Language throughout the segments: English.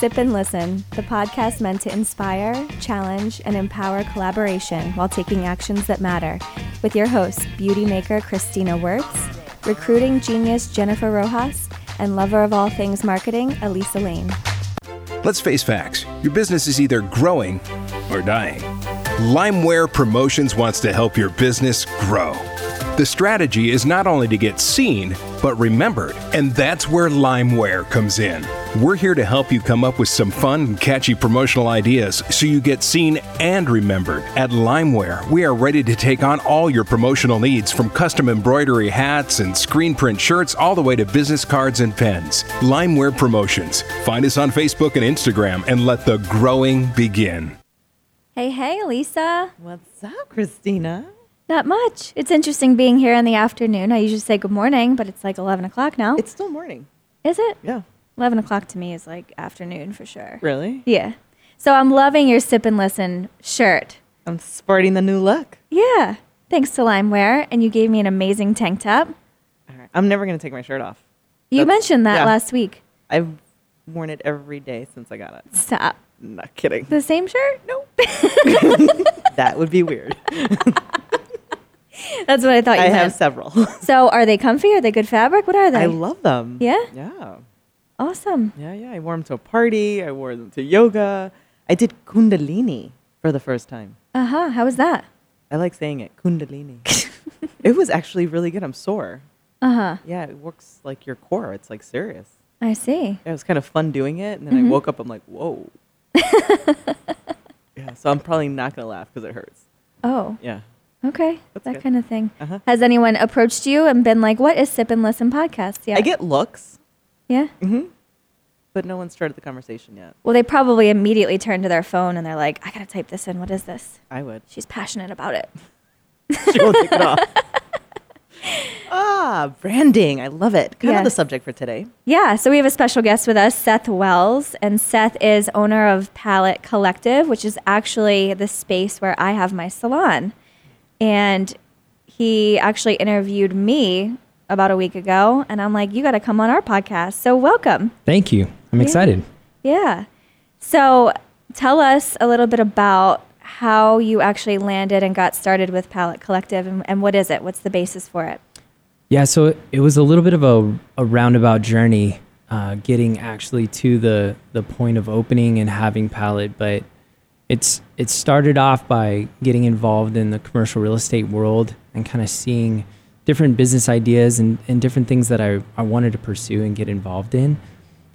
Sip and Listen, the podcast meant to inspire, challenge, and empower collaboration while taking actions that matter, with your hosts, beauty maker Christina Works, recruiting genius Jennifer Rojas, and lover of all things marketing, Elisa Lane. Let's face facts your business is either growing or dying. Limeware Promotions wants to help your business grow. The strategy is not only to get seen, but remembered, and that's where Limeware comes in. We're here to help you come up with some fun and catchy promotional ideas so you get seen and remembered. At Limeware, we are ready to take on all your promotional needs from custom embroidery hats and screen print shirts all the way to business cards and pens. Limeware Promotions. Find us on Facebook and Instagram and let the growing begin. Hey, hey, Elisa. What's up, Christina? Not much. It's interesting being here in the afternoon. I usually say good morning, but it's like 11 o'clock now. It's still morning. Is it? Yeah. 11 o'clock to me is like afternoon for sure. Really? Yeah. So I'm loving your sip and listen shirt. I'm sporting the new look. Yeah. Thanks to Limeware. And you gave me an amazing tank top. All right. I'm never going to take my shirt off. You That's- mentioned that yeah. last week. I've worn it every day since I got it. Stop. Not kidding. The same shirt? Nope. that would be weird. That's what I thought you I meant. have several. so are they comfy? Are they good fabric? What are they? I love them. Yeah? Yeah. awesome. Yeah, yeah. I wore them to a party. I wore them to yoga. I did Kundalini for the first time. Uh huh. How was that? I like saying it, Kundalini. it was actually really good. I'm sore. Uh huh. Yeah, it works like your core. It's like serious. I see. It was kind of fun doing it, and then Mm-hmm. I woke up. I'm like, whoa. yeah, so I'm probably not gonna laugh because it hurts. Oh, Yeah. Okay. That's that good. kind of thing. Uh-huh. Has anyone approached you and been like, what is Sip and Listen podcast? Yeah. I get looks, Yeah. hmm but no one started the conversation yet. Well, they probably immediately turn to their phone and they're like, I got to type this in. What is this? I would. She's passionate about it. she won't take it off. ah, branding. I love it. Kind of the subject for today. Yeah, so we have a special guest with us, Seth Wells, and Seth is owner of Palette Collective, which is actually the space where I have my salon. And he actually interviewed me about a week ago, and I'm like, you got to come on our podcast. So welcome. Thank you. I'm Yeah. excited. Yeah. So tell us a little bit about how you actually landed and got started with Palette Collective, and, and what is it? What's the basis for it? Yeah, so it, was a little bit of a, a roundabout journey uh, getting actually to the, the point of opening and having Palette, but it's it started off by getting involved in the commercial real estate world and kind of seeing different business ideas and, and different things that I, I wanted to pursue and get involved in.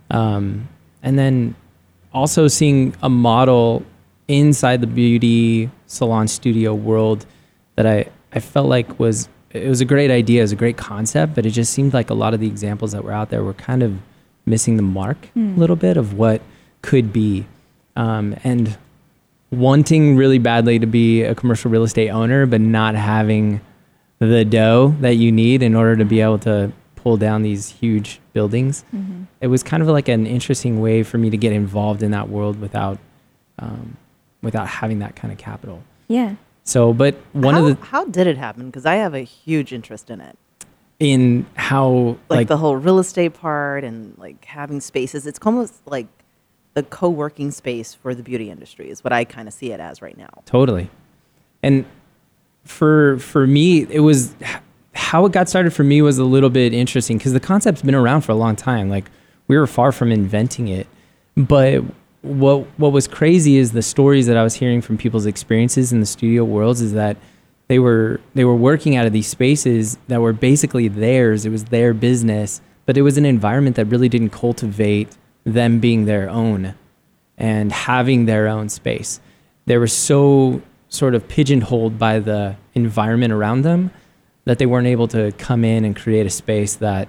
Um, and then also seeing a model inside the beauty salon studio world that I, I felt like was it was a great idea, it was a great concept, but it just seemed like a lot of the examples that were out there were kind of missing the mark a little bit of what could be. Um, and wanting really badly to be a commercial real estate owner, but not having the dough that you need in order to be able to pull down these huge buildings. It was kind of like an interesting way for me to get involved in that world without um, without having that kind of capital. Yeah. So, but one how, of the how did it happen? Because I have a huge interest in it. in how Like, like, the whole real estate part and like having spaces. It's almost like the co-working space for the beauty industry is what I kind of see it as right now. Totally. And for for me, it was how it got started for me was a little bit interesting because the concept's been around for a long time. Like we were far from inventing it, but what what was crazy is the stories that I was hearing from people's experiences in the studio worlds is that they were they were working out of these spaces that were basically theirs. It was their business, but it was an environment that really didn't cultivate them being their own and having their own space. They were so sort of pigeonholed by the environment around them that they weren't able to come in and create a space that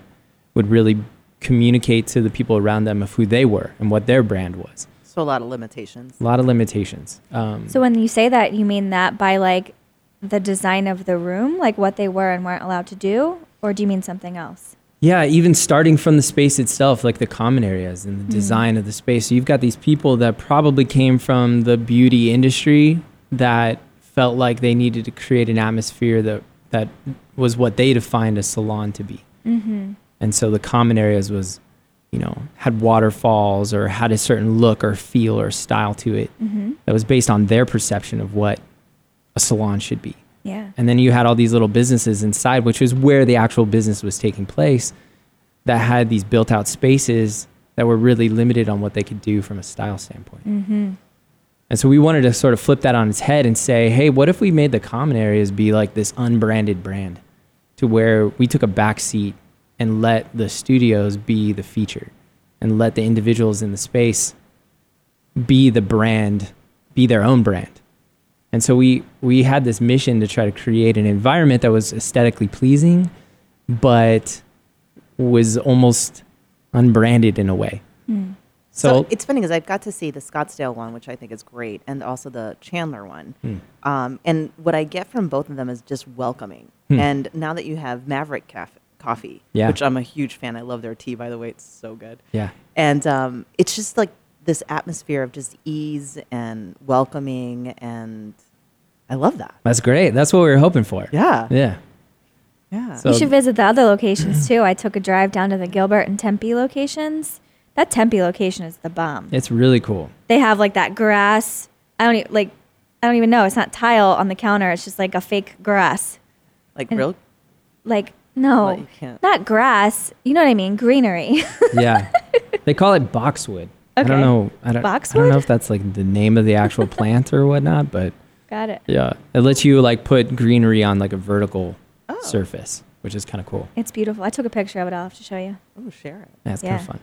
would really communicate to the people around them of who they were and what their brand was. So a lot of limitations. A lot of limitations. Um, So when you say that, you mean that by like the design of the room, like what they were and weren't allowed to do, or do you mean something else? Yeah, even starting from the space itself, like the common areas and the design of the space. So you've got these people that probably came from the beauty industry that felt like they needed to create an atmosphere that that was what they defined a salon to be. Mm-hmm. And so the common areas was, you know, had waterfalls or had a certain look or feel or style to it Mm-hmm. that was based on their perception of what a salon should be. Yeah. And then you had all these little businesses inside, which was where the actual business was taking place, that had these built out spaces that were really limited on what they could do from a style standpoint. Mm-hmm. And so we wanted to sort of flip that on its head and say, hey, what if we made the common areas be like this unbranded brand to where we took a back seat and let the studios be the feature and let the individuals in the space be the brand, be their own brand. And so we we had this mission to try to create an environment that was aesthetically pleasing, but was almost unbranded in a way. Hmm. So, So, it's funny because I've got to see the Scottsdale one, which I think is great, and also the Chandler one. Hmm. Um, and what I get from both of them is just welcoming. Hmm. And now that you have Maverick Caf- Coffee, Yeah. which I'm a huge fan. I love their tea, by the way. It's so good. yeah. And um, it's just like this atmosphere of just ease and welcoming, and I love that. That's great. That's what we were hoping for. Yeah. Yeah. Yeah. So- you should visit the other locations too. I took a drive down to the Gilbert and Tempe locations. That Tempe location is the bomb. It's really cool. They have like that grass. I don't e- like. I don't even know. It's not tile on the counter. It's just like a fake grass. like and- real. Like no, Well, not grass. You know what I mean? Greenery. Yeah. they call it boxwood. I don't know. I don't, I don't know if that's like the name of the actual plant or whatnot, but Got it. yeah, it lets you like put greenery on like a vertical Oh. surface, which is kind of cool. It's beautiful. I took a picture of it. I'll have to show you. Oh, share it. Yeah, it's kind of fun.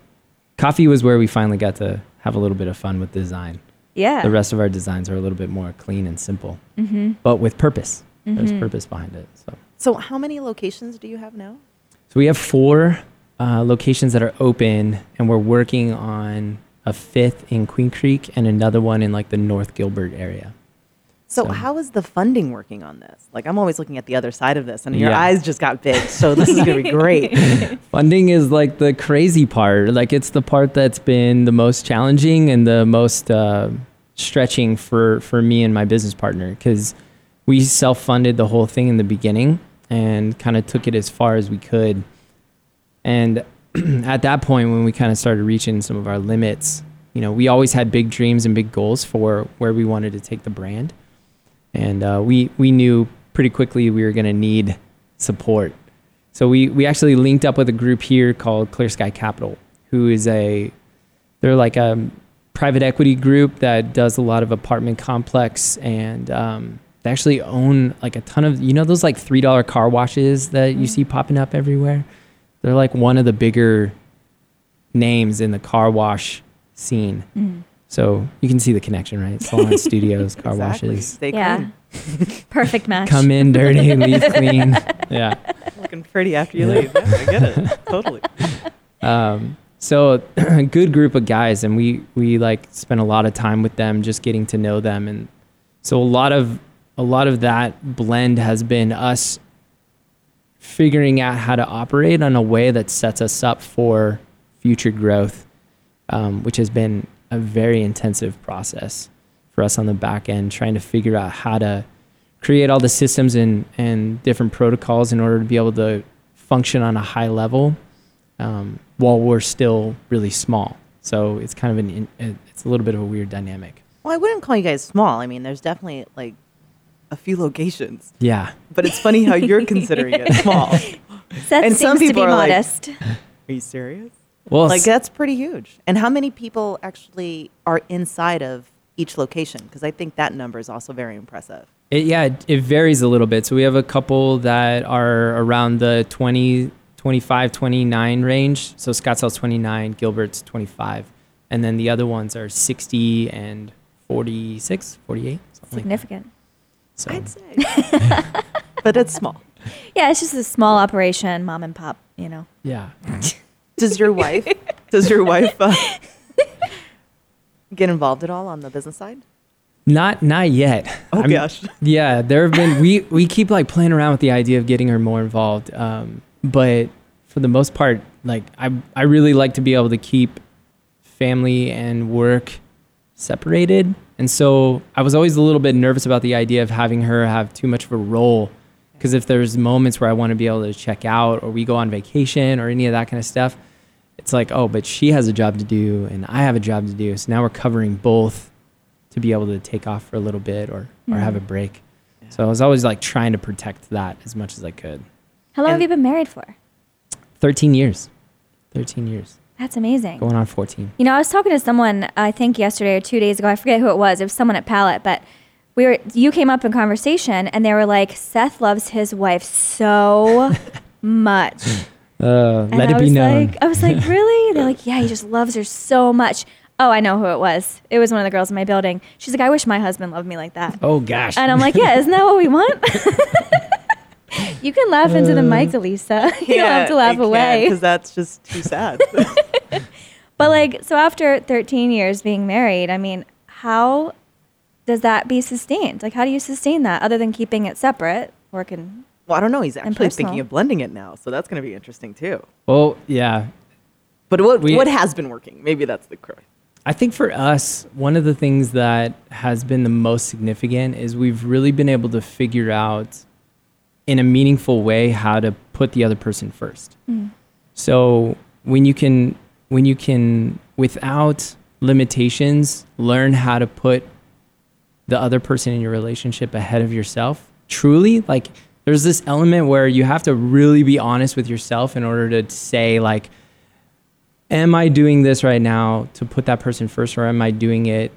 Coffee was where we finally got to have a little bit of fun with design. Yeah. The rest of our designs are a little bit more clean and simple, mm-hmm. but with purpose. There's Mhm. There's purpose behind it. So. So, how many locations do you have now? So we have four uh, locations that are open, and we're working on a fifth in Queen Creek and another one in like the North Gilbert area. So, So- how is the funding working on this? Like, I'm always looking at the other side of this, and your Yeah. eyes just got big. So, this is going to be great. Funding is like the crazy part. Like it's the part that's been the most challenging and the most uh, stretching for for me and my business partner because we self funded the whole thing in the beginning and kind of took it as far as we could. And at that point, when we kind of started reaching some of our limits, you know, we always had big dreams and big goals for where we wanted to take the brand, and uh, we we knew pretty quickly we were going to need support. So we we actually linked up with a group here called Clear Sky Capital, who is a they're like a private equity group that does a lot of apartment complex and um, they actually own like a ton of you know those like three dollar car washes that you see popping up everywhere. They're like one of the bigger names in the car wash scene. Mm. So you can see the connection, right? Salon studios, car Exactly. washes. Stay Yeah. clean. Perfect match. Come in dirty, leave clean. Yeah. Looking pretty after you leave. Yeah, I get it. Totally. Um, so a good group of guys, and we we like spent a lot of time with them, just getting to know them, and so a lot of a lot of that blend has been us figuring out how to operate in a way that sets us up for future growth, um, which has been a very intensive process for us on the back end, trying to figure out how to create all the systems and, and different protocols in order to be able to function on a high level um, while we're still really small. So it's kind of an it's a little bit of a weird dynamic. Well, I wouldn't call you guys small. I mean, there's definitely like a few locations, Yeah, but it's funny how you're considering it small. Are Seth And seems some to be people are like- modest. you serious? well, Like that's pretty huge. And how many people actually are inside of each location? Because I think that number is also very impressive. It, yeah, it, it varies a little bit. So we have a couple that are around the 20, 25, 29 range. So Scottsdale's 29, Gilbert's 25. And then the other ones are 60 and 46, 48, Significant. like that. So, I'd say. but it's small. Yeah, it's just a small operation, mom and pop. You know. yeah. Does your wife does your wife uh, get involved at all on the business side? Not not yet. Oh I'm- gosh. Yeah, there have been we we keep like playing around with the idea of getting her more involved. Um, but for the most part, like I I really like to be able to keep family and work separated. And so I was always a little bit nervous about the idea of having her have too much of a role. Because if there's moments where I want to be able to check out or we go on vacation or any of that kind of stuff, it's like, oh, but she has a job to do and I have a job to do. So now we're covering both to be able to take off for a little bit or, or have a Mm. break. So I was always like trying to protect that as much as I could. How long have you been married for? 13 years. 13 years. That's amazing. Going on 14. You know, I was talking to someone I think yesterday or two days ago. I forget who it was. It was someone at Palette, but we were. You came up in conversation, and they were like, "Seth loves his wife so much." Uh, let I it be was known. Like, I was like, "Really?" They're like, "Yeah, he just loves her so much." Oh, I know who it was. It was one of the girls in my building. She's like, "I wish my husband loved me like that." oh, gosh. And I'm like, "Yeah, isn't that what we want?" you can laugh into the uh, mic, Elisa. You don't have to laugh away. because that's just too sad. But like, so after 13 years being married, I mean, how does that be sustained? Like, how do you sustain that other than keeping it separate, working? well, I don't know. He's actually personal. thinking of blending it now, so that's going to be interesting too. well, yeah. But what We- what has been working? Maybe that's the correct. I think for us, one of the things that has been the most significant is we've really been able to figure out in a meaningful way how to put the other person first. Mm. So when you can when you can without limitations learn how to put the other person in your relationship ahead of yourself, truly like there's this element where you have to really be honest with yourself in order to say like am I doing this right now to put that person first, or am I doing it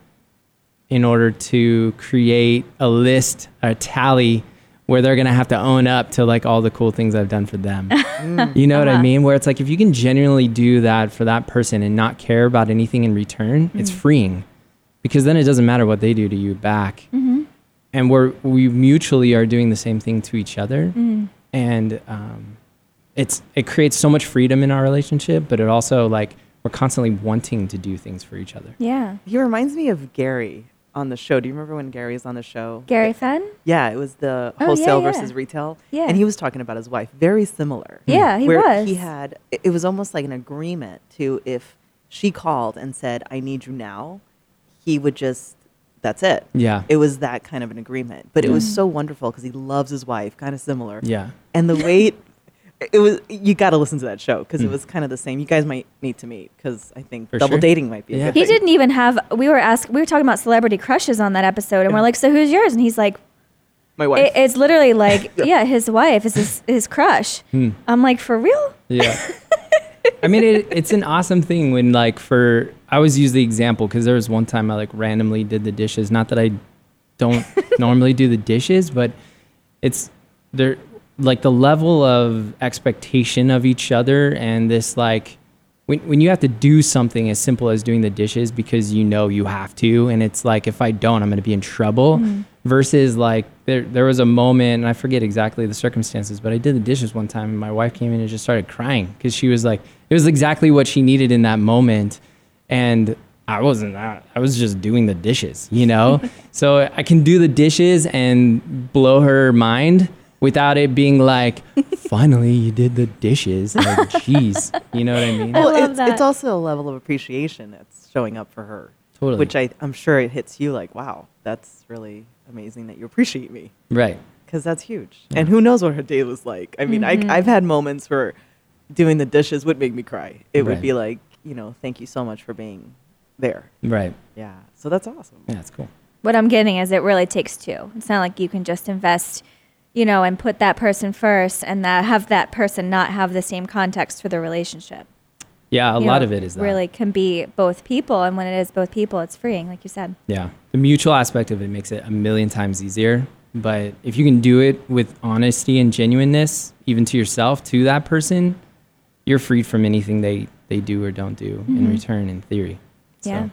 in order to create a list, a tally where they're gonna have to own up to like all the cool things I've done for them? you know what I Uh-huh. mean? Where it's like if you can genuinely do that for that person and not care about anything in return, it's freeing because then it doesn't matter what they do to you back. And we're we mutually are doing the same thing to each other, and um, it's it creates so much freedom in our relationship, but it also like we're constantly wanting to do things for each other. Yeah. He reminds me of Gary on the show. Do you remember when Gary was on the show? Gary Fenn? Yeah, it was the Oh, yeah, wholesale yeah. versus retail. Yeah. And he was talking about his wife. Very similar. Mm-hmm. Yeah, he where was. He had, it- it was almost like an agreement to if she called and said, I need you now, he would just, that's it. Yeah. It was that kind of an agreement. But it was mm. so wonderful because he loves his wife, kind of similar. Yeah. And the way it, it was, you got to listen to that show because Mm. it was kind of the same. You guys might need to meet because I think For double sure. dating might be a Yeah. good He thing. didn't even have. We were asked. We were talking about celebrity crushes on that episode, and we're like, "So who's yours?" And he's like, My wife. it, "It's literally like, yeah, his wife is his his crush." Hmm. I'm like, "For real?" Yeah. I mean, it, it's an awesome thing when, like, for I always use the example because there was one time I like randomly did the dishes. Not that I don't normally do the dishes, but it's there, like the level of expectation of each other and this like when when you have to do something as simple as doing the dishes because you know you have to, and it's like if I don't, I'm going to be in trouble. Mm-hmm. Versus like there there was a moment, and I forget exactly the circumstances, but I did the dishes one time, and my wife came in and just started crying because she was like, it was exactly what she needed in that moment, and I wasn't. I, I was just doing the dishes, you know. so I can do the dishes and blow her mind without it being like, finally you did the dishes. Like, jeez, you know what I mean? I well, love it's, that. it's also a level of appreciation that's showing up for her. Totally. Which I, I'm sure it hits you like, wow, that's really amazing that you appreciate me. Right. Because that's huge. And who knows what her day was like. I mean, Mm-hmm. I, I've had moments where doing the dishes would make me cry. It would be like, you know, thank you so much for being there. Right. Yeah. So that's awesome. Yeah, it's cool. What I'm getting is it really takes two. It's not like you can just invest, you know, and put that person first, and that have that person not have the same context for the relationship. Yeah, a You lot know, of it is that. really can be both people, and when it is both people, it's freeing, like you said. Yeah. The mutual aspect of it makes it a million times easier. But if you can do it with honesty and genuineness, even to yourself, to that person, you're freed from anything they, they do or don't do in return, in theory. So Mm-hmm. Yeah.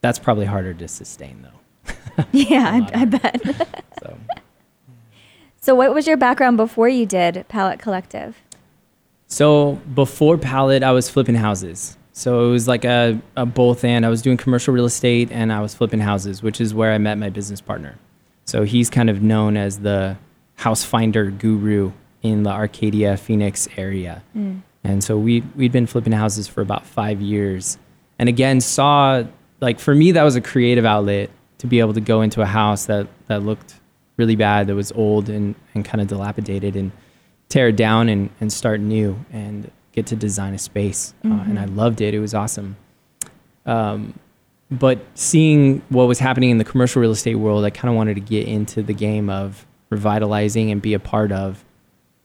that's probably harder to sustain, though. Yeah, I, I bet. So so, what was your background before you did Palette Collective? So before Palette, I was flipping houses. So it was like a, a both and. I was doing commercial real estate and I was flipping houses, which is where I met my business partner. So he's kind of known as the house finder guru in the Arcadia, Phoenix area. Mm. And so we, we'd been flipping houses for about five years. And again, saw, like, for me, that was a creative outlet to be able to go into a house that, that looked really bad, that was old and, and kind of dilapidated, and tear it down and, and start new and get to design a space, uh, and I loved it. It was awesome. Um, but seeing what was happening in the commercial real estate world, I kind of wanted to get into the game of revitalizing and be a part of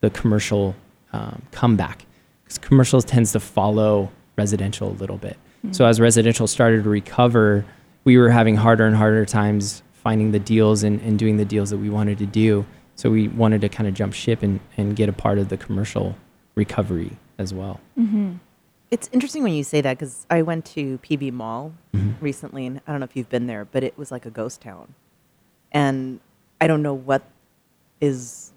the commercial um, comeback because commercial tends to follow residential a little bit. So as residential started to recover, we were having harder and harder times finding the deals and, and doing the deals that we wanted to do. So we wanted to kind of jump ship and, and get a part of the commercial recovery as well. It's interesting when you say that because I went to PV Mall Mm-hmm. recently, and I don't know if you've been there, but it was like a ghost town, and I don't know what is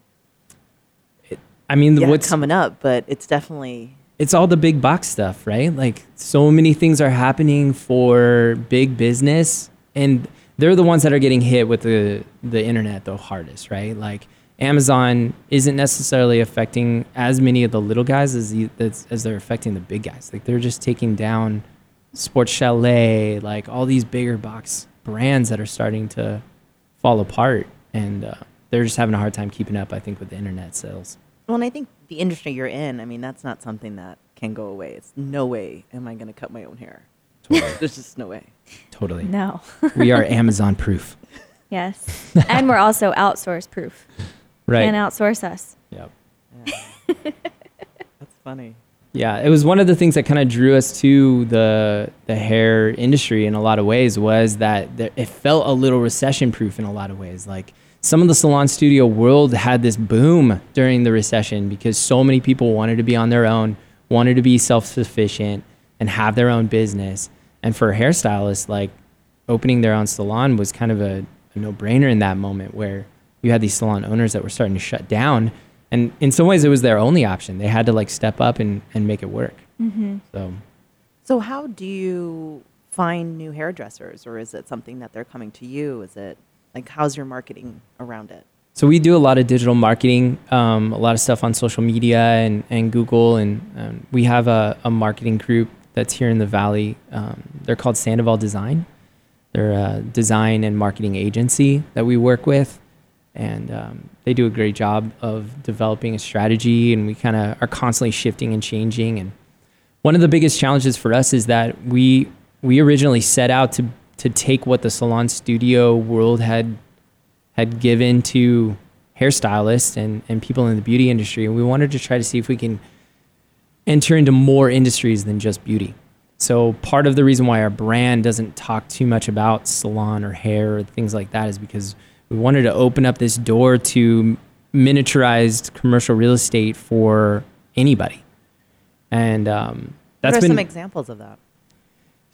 I mean, yet what's coming up, but it's definitely it's all the big box stuff, right? Like so many things are happening for big business and they're the ones that are getting hit with the the internet the hardest, right? Like Amazon isn't necessarily affecting as many of the little guys as the, as, they're affecting the big guys. Like they're just taking down Sports Chalet, like all these bigger box brands that are starting to fall apart and uh, they're just having a hard time keeping up I think with the internet sales. well, and I think the industry you're in. I mean, that's not something that can go away. It's no way am I going to cut my own hair. There's just no way. Totally. No. we are Amazon proof. yes. and we're also outsource proof. Right. Can't outsource us. Yep. That's funny. Yeah, it was one of the things that kind of drew us to the the hair industry in a lot of ways was that there, it felt a little recession proof in a lot of ways. Like some of the salon studio world had this boom during the recession because so many people wanted to be on their own, wanted to be self sufficient and have their own business. And for hairstylists, like opening their own salon was kind of a, a no brainer in that moment where you had these salon owners that were starting to shut down. And in some ways, it was their only option. They had to like step up and, and make it work. So So, how do you find new hairdressers, or is it something that they're coming to you? Is it like how's your marketing around it? So we do a lot of digital marketing, um, a lot of stuff on social media and, and Google, and um, we have a, a marketing group that's here in the valley. Um, they're called Sandoval Design. They're a design and marketing agency that we work with, and um, they do a great job of developing a strategy. And we kind of are constantly shifting and changing. And one of the biggest challenges for us is that we we originally set out to to take what the salon studio world had had given to hairstylists and, and people in the beauty industry. And we wanted to try to see if we can enter into more industries than just beauty. So part of the reason why our brand doesn't talk too much about salon or hair or things like that is because we wanted to open up this door to miniaturized commercial real estate for anybody. And um, that's what are been some examples of that?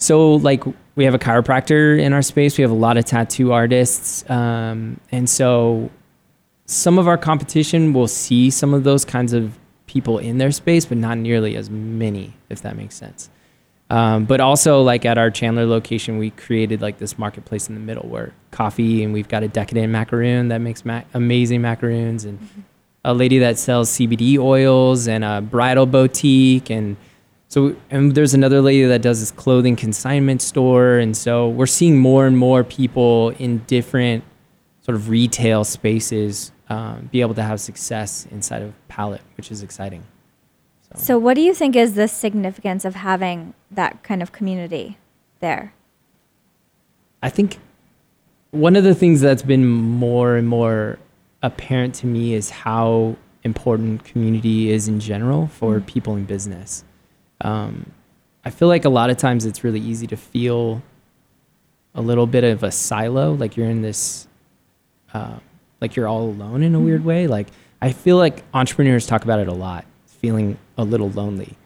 so like we have a chiropractor in our space. We have a lot of tattoo artists, um, and so some of our competition will see some of those kinds of people in their space, but not nearly as many, if that makes sense. Um, but also, like at our Chandler location, we created like this marketplace in the middle where coffee, and we've got a decadent macaroon that makes ma- amazing macaroons, and a lady that sells CBD oils, and a bridal boutique, and so and there's another lady that does this clothing consignment store, and so we're seeing more and more people in different sort of retail spaces um, be able to have success inside of Palette, which is exciting. So, what do you think is the significance of having that kind of community there? I think one of the things that's been more and more apparent to me is how important community is in general for people in business. Um, I feel like a lot of times it's really easy to feel a little bit of a silo, like you're in this, uh, like you're all alone in a weird mm-hmm. way. Like I feel like entrepreneurs talk about it a lot, feeling a little lonely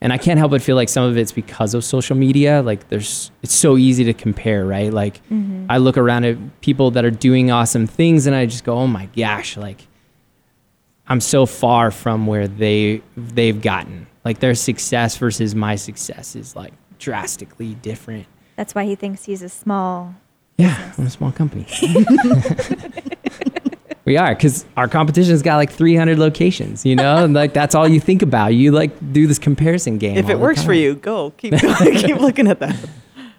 and I can't help but feel like some of it's because of social media. Like there's, it's so easy to compare, right? Like mm-hmm. I look around at people that are doing awesome things, and I just go, oh my gosh, like I'm so far from where they they've gotten. Like their success versus my success is like drastically different. That's why he thinks he's a small. Yeah, I'm a small company. we are because our competition's got like 300 locations. You know, and like that's all you think about. You like do this comparison game. If it works for you, go keep going, keep looking at that.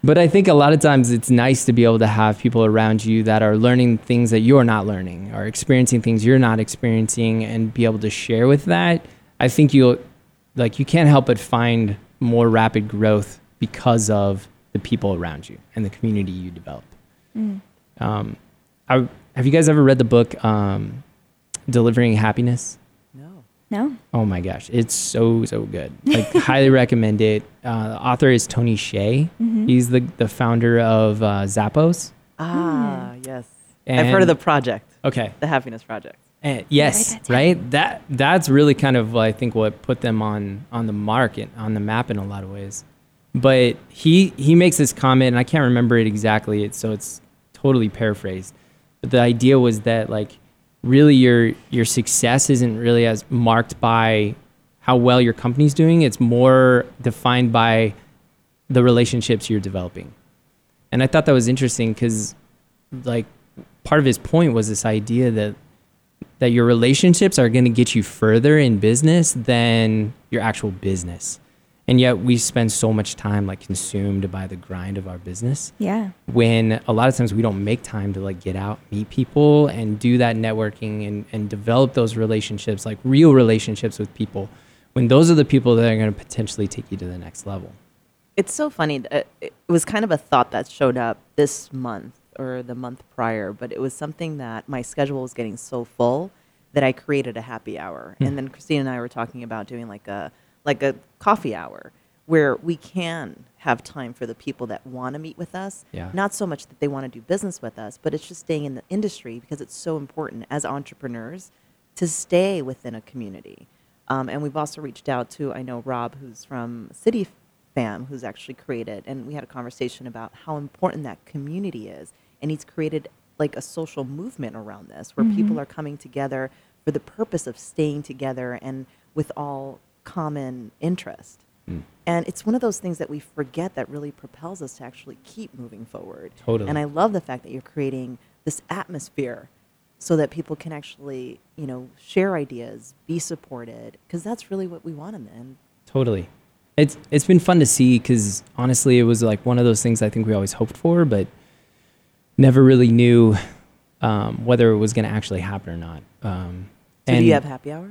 But I think a lot of times it's nice to be able to have people around you that are learning things that you're not learning or experiencing things you're not experiencing and be able to share with that. I think you'll like you can't help but find more rapid growth because of the people around you and the community you develop. Um, I, have you guys ever read the book um, Delivering Happiness? No. No. Oh my gosh, it's so so good. Like highly recommend it. Uh, the author is Tony Hsieh. He's the the founder of uh, Zappos. Ah, yes. I've heard of the project, Okay. the Happiness Project. And yes, that right. That that's really kind of I think what put them on on the market on the map in a lot of ways. But he he makes this comment, and I can't remember it exactly. So it's totally paraphrased. But the idea was that like really your your success isn't really as marked by how well your company's doing. It's more defined by the relationships you're developing. And I thought that was interesting because like part of his point was this idea that that your relationships are going to get you further in business than your actual business. And yet we spend so much time like consumed by the grind of our business Yeah. when a lot of times we don't make time to like get out, meet people and do that networking and, and develop those relationships, like real relationships with people, when those are the people that are going to potentially take you to the next level. It's so funny. that It was kind of a thought that showed up this month or the month prior, but it was something that my schedule was getting so full that I created a happy hour. Hmm. And then Christine and I were talking about doing like a like a coffee hour where we can have time for the people that want to meet with us. Yeah. Not so much that they want to do business with us, but it's just staying in the industry because it's so important as entrepreneurs to stay within a community. Um, and we've also reached out to, I know Rob, who's from City Fam, who's actually created, and we had a conversation about how important that community is. And he's created like a social movement around this where people are coming together for the purpose of staying together and with all common interest. And it's one of those things that we forget that really propels us to actually keep moving forward. Totally. And I love the fact that you're creating this atmosphere so that people can actually, you know, share ideas, be supported, because that's really what we want them in the end. Totally. It's it's been fun to see because honestly, it was like one of those things I think we always hoped for, but never really knew um, whether it was going to actually happen or not. Um, So do you have happy hours?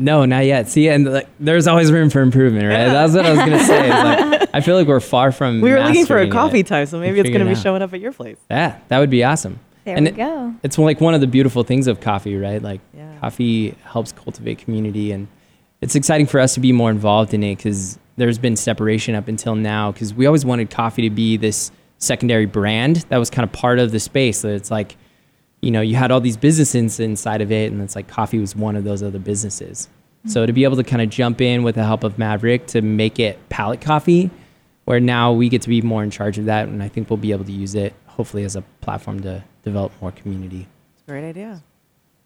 No, not yet. See, and like, there's always room for improvement, right? That's what I was gonna say. Like, I feel like we're far from. We were looking for a coffee it time, so and maybe it's going to be out. showing up at your place. Yeah, that would be awesome. There and we it- go. It's like one of the beautiful things of coffee, right? Like Yeah. coffee helps cultivate community, and it's exciting for us to be more involved in it because there's been separation up until now. Because we always wanted coffee to be this secondary brand that was kind of part of the space. That it's like, you know, you had all these businesses inside of it, and it's like coffee was one of those other businesses. So to be able to kind of jump in with the help of Maverick to make it Palette coffee, where now we get to be more in charge of that, and I think we'll be able to use it hopefully as a platform to develop more community. It's a great idea.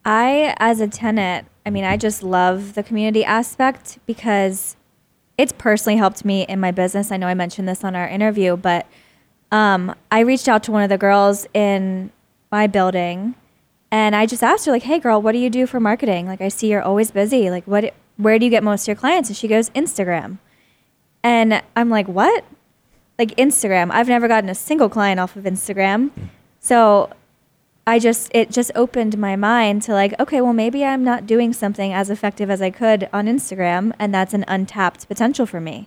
I, as a tenant, I mean, I just love the community aspect because it's personally helped me in my business. I know I mentioned this on our interview, but um, I reached out to one of the girls in my building and I just asked her, like, hey, girl, what do you do for marketing? Like, I see you're always busy. Like, what, where do you get most of your clients? And she goes, Instagram. And I'm like, what? Like, Instagram. I've never gotten a single client off of Instagram. Hmm. So I just it just opened my mind to like, okay, well maybe I'm not doing something as effective as I could on Instagram and that's an untapped potential for me.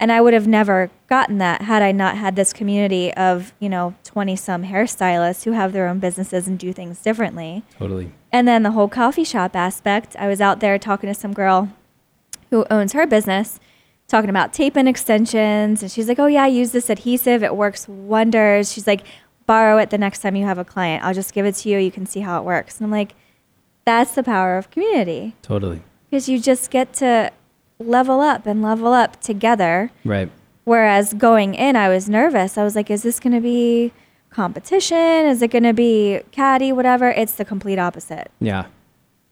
And I would have never gotten that had I not had this community of, you know, 20 some hairstylists who have their own businesses and do things differently. Totally. And then the whole coffee shop aspect, I was out there talking to some girl who owns her business, talking about tape and extensions. And she's like, Oh, yeah, I use this adhesive. It works wonders. She's like, Borrow it the next time you have a client. I'll just give it to you. You can see how it works. And I'm like, That's the power of community Totally. because you just get to level up and level up together. Right. Whereas going in, I was nervous. I was like, Is this going to be competition? Is it going to be caddy? Whatever. It's the complete opposite. Yeah.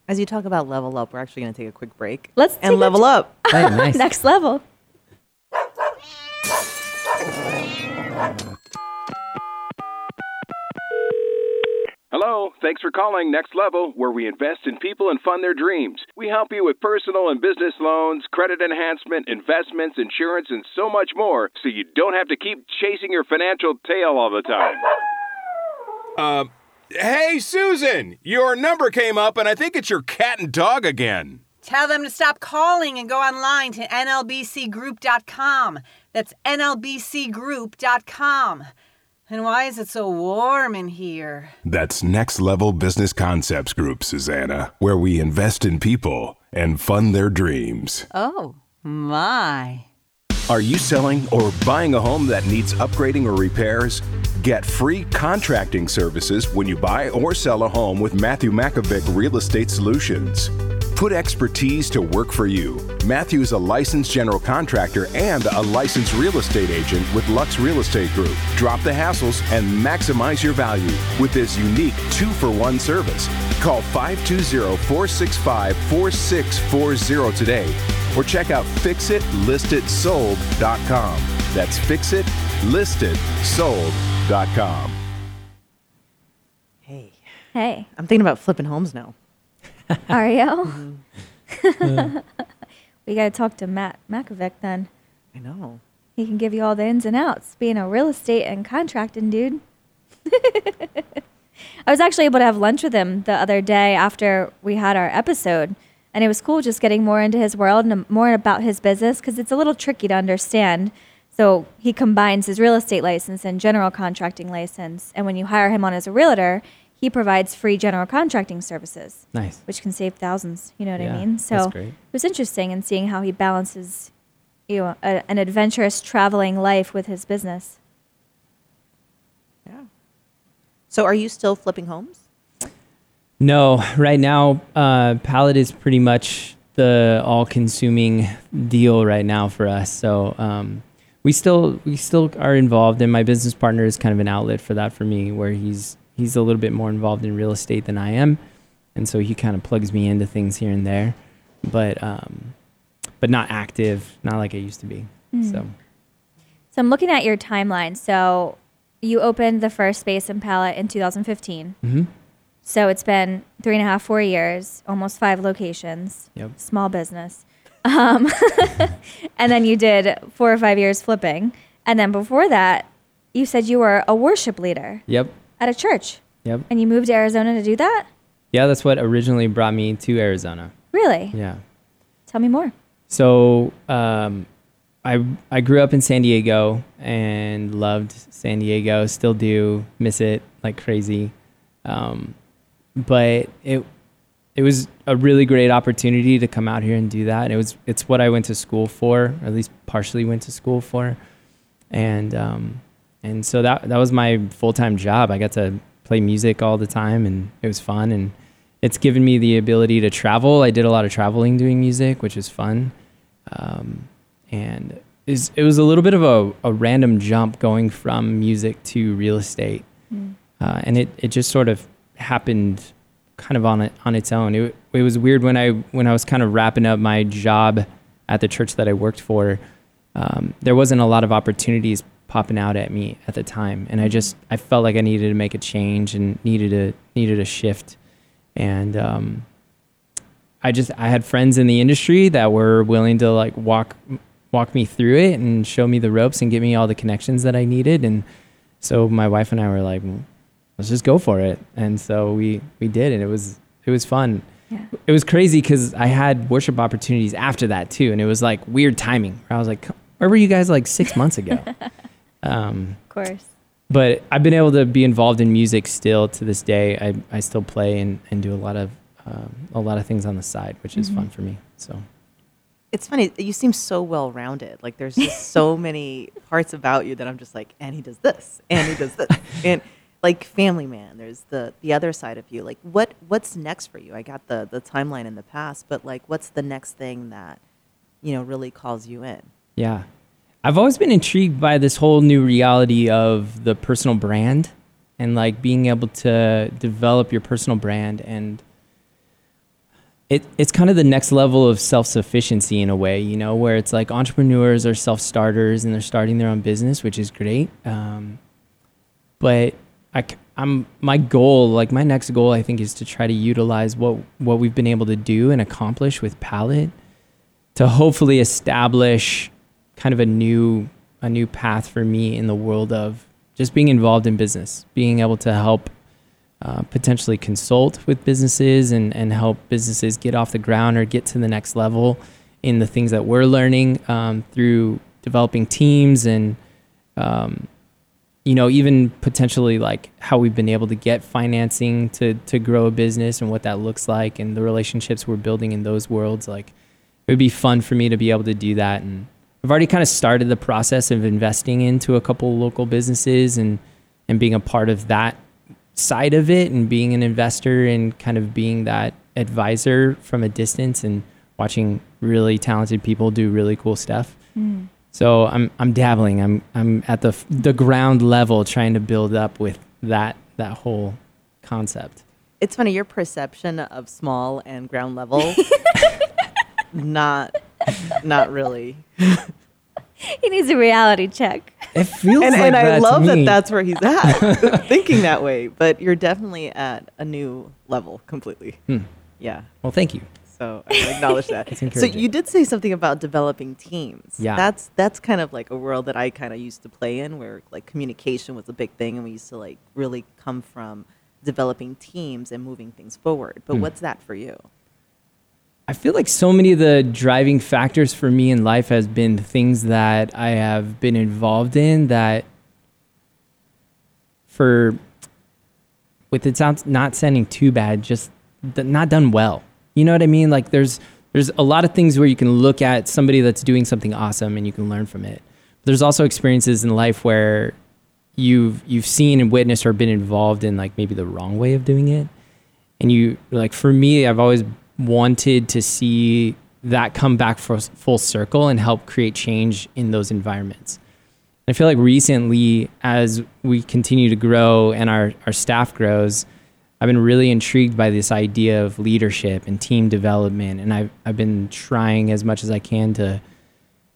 As you talk about level up, we're actually going to take a quick break. Let's and level t- up. Hey, nice. Next level. Hello, thanks for calling Next Level, where we invest in people and fund their dreams. We help you with personal and business loans, credit enhancement, investments, insurance, and so much more, so you don't have to keep chasing your financial tail all the time. Uh, hey, Susan, your number came up, and I think it's your cat and dog again. Tell them to stop calling and go online to nlbcgroup.com. That's nlbcgroup.com. And why is it so warm in here? That's Next Level Business Concepts Group, Susanna, where we invest in people and fund their dreams. Oh, my. Are you selling or buying a home that needs upgrading or repairs? Get free contracting services when you buy or sell a home with Matthew Makovic Real Estate Solutions. Put expertise to work for you. Matthew is a licensed general contractor and a licensed real estate agent with Lux Real Estate Group. Drop the hassles and maximize your value with this unique two for one service. Call 520 465 4640 today or check out fixitlistedsold.com. That's fixitlistedsold.com. Hey, Hey, I'm thinking about flipping homes now. Are you? Mm-hmm. we got to talk to Matt Makovic then. I know. He can give you all the ins and outs, being a real estate and contracting dude. I was actually able to have lunch with him the other day after we had our episode, and it was cool just getting more into his world and more about his business because it's a little tricky to understand. So he combines his real estate license and general contracting license, and when you hire him on as a realtor, he provides free general contracting services Nice. which can save thousands. You know what Yeah, I mean? So it was interesting in seeing how he balances, you know, a, an adventurous traveling life with his business. Yeah. So are you still flipping homes? No, right now, uh, Palette is pretty much the all-consuming deal right now for us. So um, we still we still are involved, and my business partner is kind of an outlet for that for me, where he's he's a little bit more involved in real estate than I am, and so he kind of plugs me into things here and there, but um, but not active, not like I used to be. So So I'm looking at your timeline. So you opened the first space in Palette in 2015. mhm. So it's been three and a half, four years, almost five locations. Yep. Small business. Um, and then you did four or five years flipping. And then before that, you said you were a worship leader Yep. At a church. Yep. And you moved to Arizona to do that? Yeah, that's what originally brought me to Arizona. Really? Yeah. Tell me more. So um, I I grew up in San Diego and loved San Diego. Still do miss it like crazy, um, but it it was a really great opportunity to come out here and do that. And it was it's what I went to school for, or at least partially went to school for, and um, and so that that was my full time job. I got to play music all the time, and it was fun and it's given me the ability to travel. I did a lot of traveling doing music, which is fun. Um, and is it was a little bit of a, a random jump going from music to real estate. Uh, and it, it just sort of happened kind of on it on its own. It, it was weird when I when I was kind of wrapping up my job at the church that I worked for. Um, there wasn't a lot of opportunities popping out at me at the time, and I just I felt like I needed to make a change and needed a needed a shift. And um, I just I had friends in the industry that were willing to like walk walk me through it and show me the ropes and give me all the connections that I needed. And so my wife and I were like let's just go for it. And so we we did. And it was it was fun. Yeah. it was crazy because I had worship opportunities after that too. And it was like weird timing I was like where were you guys like six months ago um, Of course. but I've been able to be involved in music still to this day. I, I still play and, and do a lot of um, a lot of things on the side, which is fun for me. So It's funny. You seem so well rounded. Like there's just so many parts about you that I'm just like, and he does this, and he does this, and like family man. There's the the other side of you. Like what what's next for you? I got the the timeline in the past, but like what's the next thing that you know really calls you in? yeah, I've always been intrigued by this whole new reality of the personal brand and like being able to develop your personal brand and it, it's kind of the next level of self-sufficiency in a way you know where it's like entrepreneurs are self-starters and they're starting their own business which is great. Um, but I, am my goal like my next goal i think is to try to utilize what what we've been able to do and accomplish with palette to hopefully establish kind of a new a new path for me in the world of just being involved in business being able to help uh, potentially consult with businesses and, and help businesses get off the ground or get to the next level in the things that we're learning um, through developing teams and um, you know even potentially like how we've been able to get financing to to grow a business and what that looks like and the relationships we're building in those worlds like it would be fun for me to be able to do that and I've already kind of started the process of investing into a couple local businesses and and being a part of that side of it and being an investor and kind of being that advisor from a distance and watching really talented people do really cool stuff. Mm. So I'm I'm dabbling. I'm I'm at the the ground level trying to build up with that that whole concept. It's funny your perception of small and ground level. not, not really. He needs a reality check. It feels and, like and I that to love that that's where he's at, thinking that way. But you're definitely at a new level completely. Hmm. Yeah. Well, thank you. So I acknowledge that. That's so you did say something about developing teams. Yeah. That's that's kind of like a world that I kind of used to play in, where like communication was a big thing, and we used to like really come from developing teams and moving things forward. But Hmm. what's that for you? I feel like so many of the driving factors for me in life has been things that I have been involved in that for with it sounds not sounding too bad, just not done well. You know what I mean? Like there's there's a lot of things where you can look at somebody that's doing something awesome and you can learn from it. There's also experiences in life where you've you've seen and witnessed or been involved in like maybe the wrong way of doing it and you like for me i've always wanted to see that come back for full circle and help create change in those environments i feel like recently as we continue to grow and our, our staff grows i've been really intrigued by this idea of leadership and team development and i've, I've been trying as much as i can to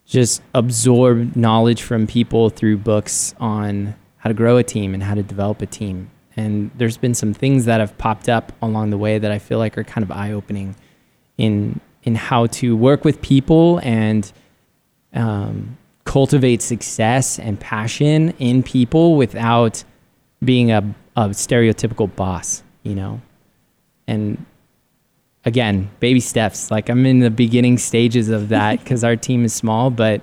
just absorb knowledge from people through books on how to grow a team and how to develop a team. And there's been some things that have popped up along the way that I feel like are kind of eye opening in in how to work with people and um, cultivate success and passion in people without being a, a stereotypical boss, you know? And again, baby steps. Like I'm in the beginning stages of that because our team is small, but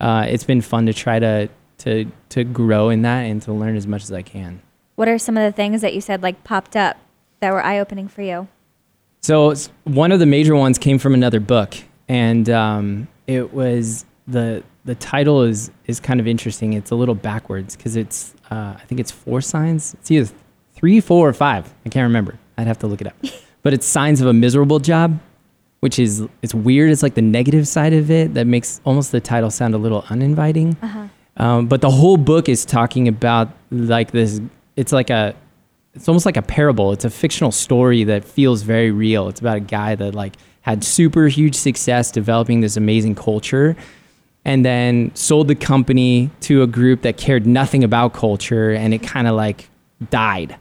uh, it's been fun to try to to to grow in that and to learn as much as I can. What are some of the things that you said like popped up that were eye opening for you? So one of the major ones came from another book, and um, it was the the title is is kind of interesting. It's a little backwards because it's uh, I think it's four signs. It's either three, four, or five. I can't remember. I'd have to look it up. but it's signs of a miserable job, which is it's weird. It's like the negative side of it that makes almost the title sound a little uninviting. Um, but the whole book is talking about like this. It's like a it's almost like a parable. It's a fictional story that feels very real. It's about a guy that like had super huge success developing this amazing culture and then sold the company to a group that cared nothing about culture and it kind of like died.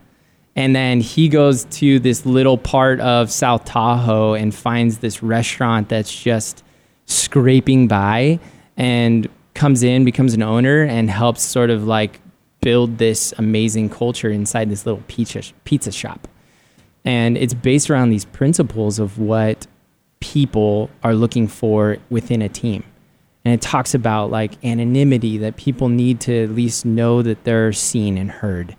And then he goes to this little part of South Tahoe and finds this restaurant that's just scraping by and comes in, becomes an owner, and helps sort of like build this amazing culture inside this little pizza, pizza shop. And it's based around these principles of what people are looking for within a team. And it talks about like anonymity that people need to at least know that they're seen and heard.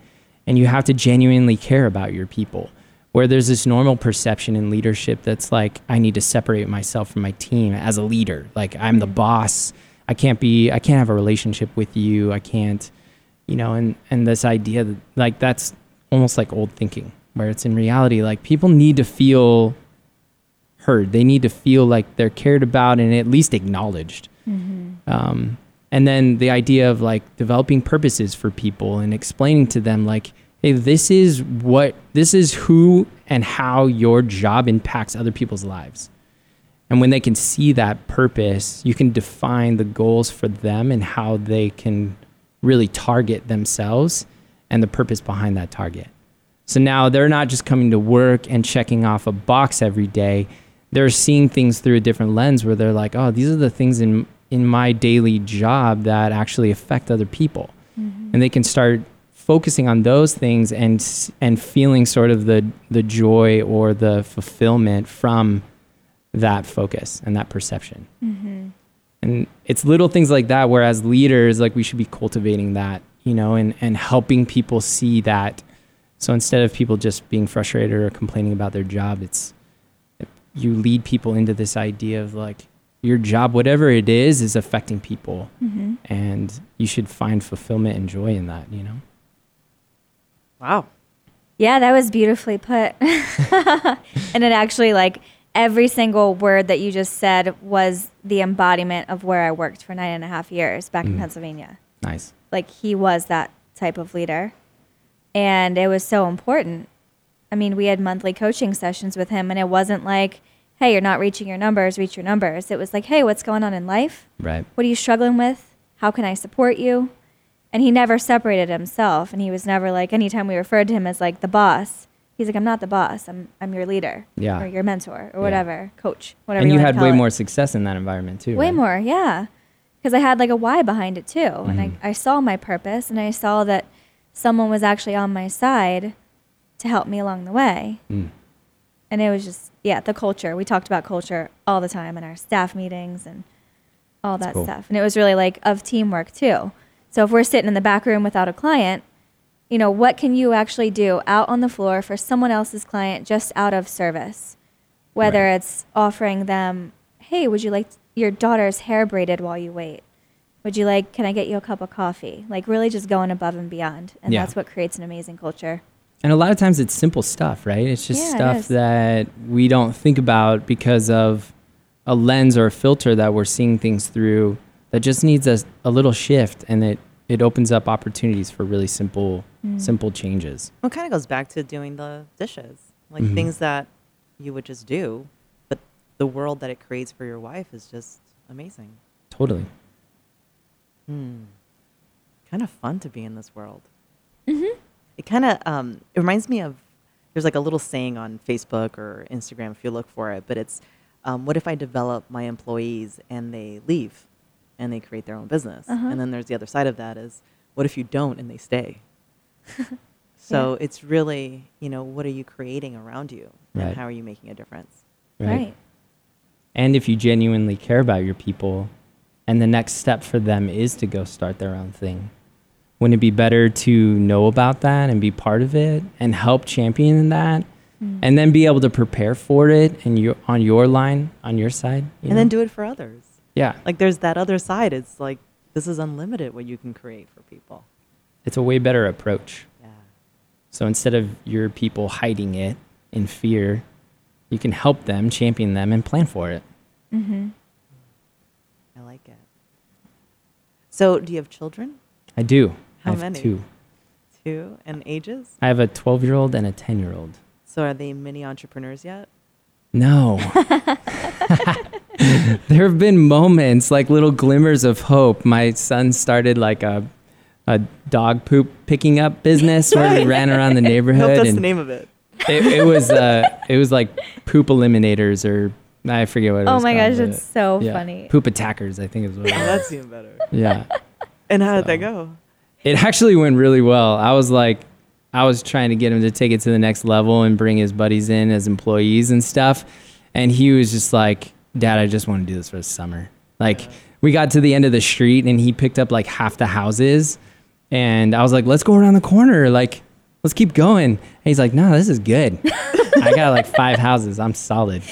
And you have to genuinely care about your people. Where there's this normal perception in leadership that's like, I need to separate myself from my team as a leader. Like, I'm the boss. I can't be, I can't have a relationship with you. I can't, you know, and, and this idea that, like, that's almost like old thinking, where it's in reality, like, people need to feel heard. They need to feel like they're cared about and at least acknowledged. Um, and then the idea of like developing purposes for people and explaining to them like, hey, this is what this is who and how your job impacts other people's lives. And when they can see that purpose, you can define the goals for them and how they can really target themselves and the purpose behind that target. So now they're not just coming to work and checking off a box every day. They're seeing things through a different lens where they're like, oh, these are the things in in my daily job that actually affect other people. Mm-hmm. And they can start focusing on those things and and feeling sort of the the joy or the fulfillment from that focus and that perception. Mm-hmm. And it's little things like that where as leaders like we should be cultivating that, you know, and and helping people see that so instead of people just being frustrated or complaining about their job, it's you lead people into this idea of like your job, whatever it is, is affecting people, mm-hmm. and you should find fulfillment and joy in that. You know. Wow. Yeah, that was beautifully put. and it actually, like, every single word that you just said was the embodiment of where I worked for nine and a half years back in mm. Pennsylvania. Nice. Like, he was that type of leader. And it was so important. I mean, we had monthly coaching sessions with him, and it wasn't like, hey, you're not reaching your numbers, reach your numbers. It was like, hey, what's going on in life? Right. What are you struggling with? How can I support you? And he never separated himself. And he was never like, anytime we referred to him as like the boss, he's like, I'm not the boss. I'm, I'm your leader. Yeah. Or your mentor or Yeah. whatever, coach, whatever And you wanna had way it. more success in that environment too. Way right? more, yeah. Because I had like a why behind it too. And Mm-hmm. I, I saw my purpose and I saw that someone was actually on my side to help me along the way. Mm. And it was just, yeah, the culture. We talked about culture all the time in our staff meetings and all that cool. stuff. And it was really like of teamwork too. So if we're sitting in the back room without a client, you know, what can you actually do out on the floor for someone else's client just out of service? Whether Right. it's offering them, hey, would you like your daughter's hair braided while you wait? Would you like, can I get you a cup of coffee? Like really just going above and beyond. And Yeah. that's what creates an amazing culture. And a lot of times it's simple stuff, right? It's just Yeah, stuff is. that we don't think about because of a lens or a filter that we're seeing things through that just needs a, a little shift and it, it opens up opportunities for really simple Mm. simple changes. Well, it kind of goes back to doing the dishes, like Mhm. things that you would just do, but the world that it creates for your wife is just amazing. Totally. Hmm. Kind of fun to be in this world. Mm-hmm. It kind of um, it reminds me of there's like a little saying on Facebook or Instagram if you look for it, but it's um, what if I develop my employees and they leave and they create their own business, Uh-huh. and then there's the other side of that is what if you don't and they stay. so it's really you know what are you creating around you Right. and how are you making a difference? Right. And if you genuinely care about your people and the next step for them is to go start their own thing, wouldn't it be better to know about that and be part of it and help champion that Mm. and then be able to prepare for it and you on your line, on your side? you And then do it for others. Yeah. Like there's that other side. It's like this is unlimited what you can create for people. It's a way better approach. Yeah. So instead of your people hiding it in fear, you can help them, champion them, and plan for it. Mm-hmm. I like it. So, do you have children? I do. How I have many? two. Two and ages? I have a 12 year old and a 10 year old. So, are they mini entrepreneurs yet? No. there have been moments, like little glimmers of hope. My son started like a, a dog poop picking up business where we ran around the I hope neighborhood. that's the name of it. it, it was uh, it was like poop eliminators or I forget what it was. Oh my called, gosh, it's so yeah. funny. Poop attackers, I think is what it Oh, was. that's even better. yeah. And how did that go? It actually went really well. I was like, I was trying to get him to take it to the next level and bring his buddies in as employees and stuff. And he was just like, Dad, I just want to do this for the summer. Like, we got to the end of the street and he picked up like half the houses. And I was like, let's go around the corner. Like, let's keep going. And he's like, no, this is good. I got like five houses. I'm solid.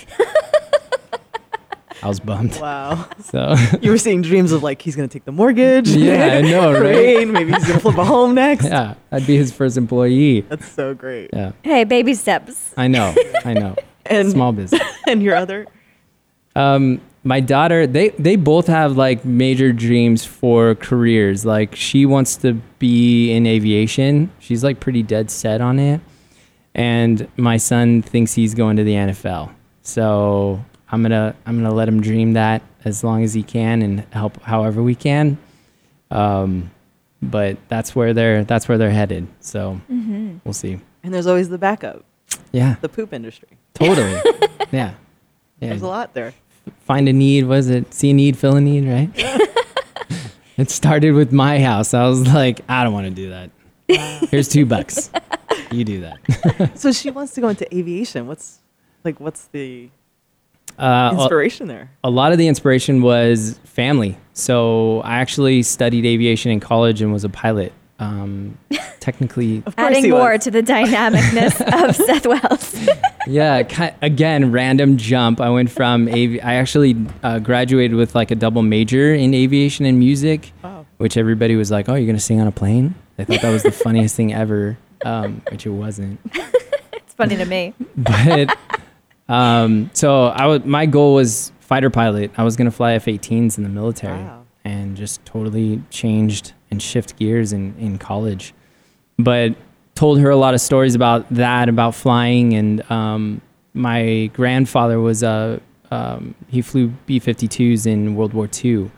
I was bummed. Wow. So, you were seeing dreams of like he's going to take the mortgage. yeah, I know, right? Great. Maybe he's going to flip a home next. Yeah, I'd be his first employee. That's so great. Yeah. Hey, baby steps. I know, I know. And Small business. and your other Um, my daughter, they they both have like major dreams for careers. Like she wants to be in aviation. She's like pretty dead set on it. And my son thinks he's going to the NFL. So I'm gonna I'm gonna let him dream that as long as he can and help however we can. Um, but that's where they're that's where they're headed. So Mm-hmm. we'll see. and there's always the backup, Yeah, the poop industry. totally. yeah. Yeah. There's a lot there. Find a need was it see a need fill a need right it started with my house i was like i don't want to do that Here's two bucks. You do that. so she wants to go into aviation. What's like what's the Uh, inspiration there? a lot of the inspiration was family. So I actually studied aviation in college and was a pilot. Um, technically, Adding more was. to the dynamicness of Seth Wells. yeah. Again, random jump. I went from av- I actually uh, graduated with like a double major in aviation and music, Wow. which everybody was like, "Oh, you're gonna sing on a plane?" They thought that was the funniest thing ever, um, which it wasn't. it's funny to me. but um, so I was my goal was fighter pilot. I was gonna fly F-18s in the military, Wow. and just totally changed and shift gears in in college. But told her a lot of stories about that, about flying, and um, my grandfather was a um, he flew B-52s in World War II,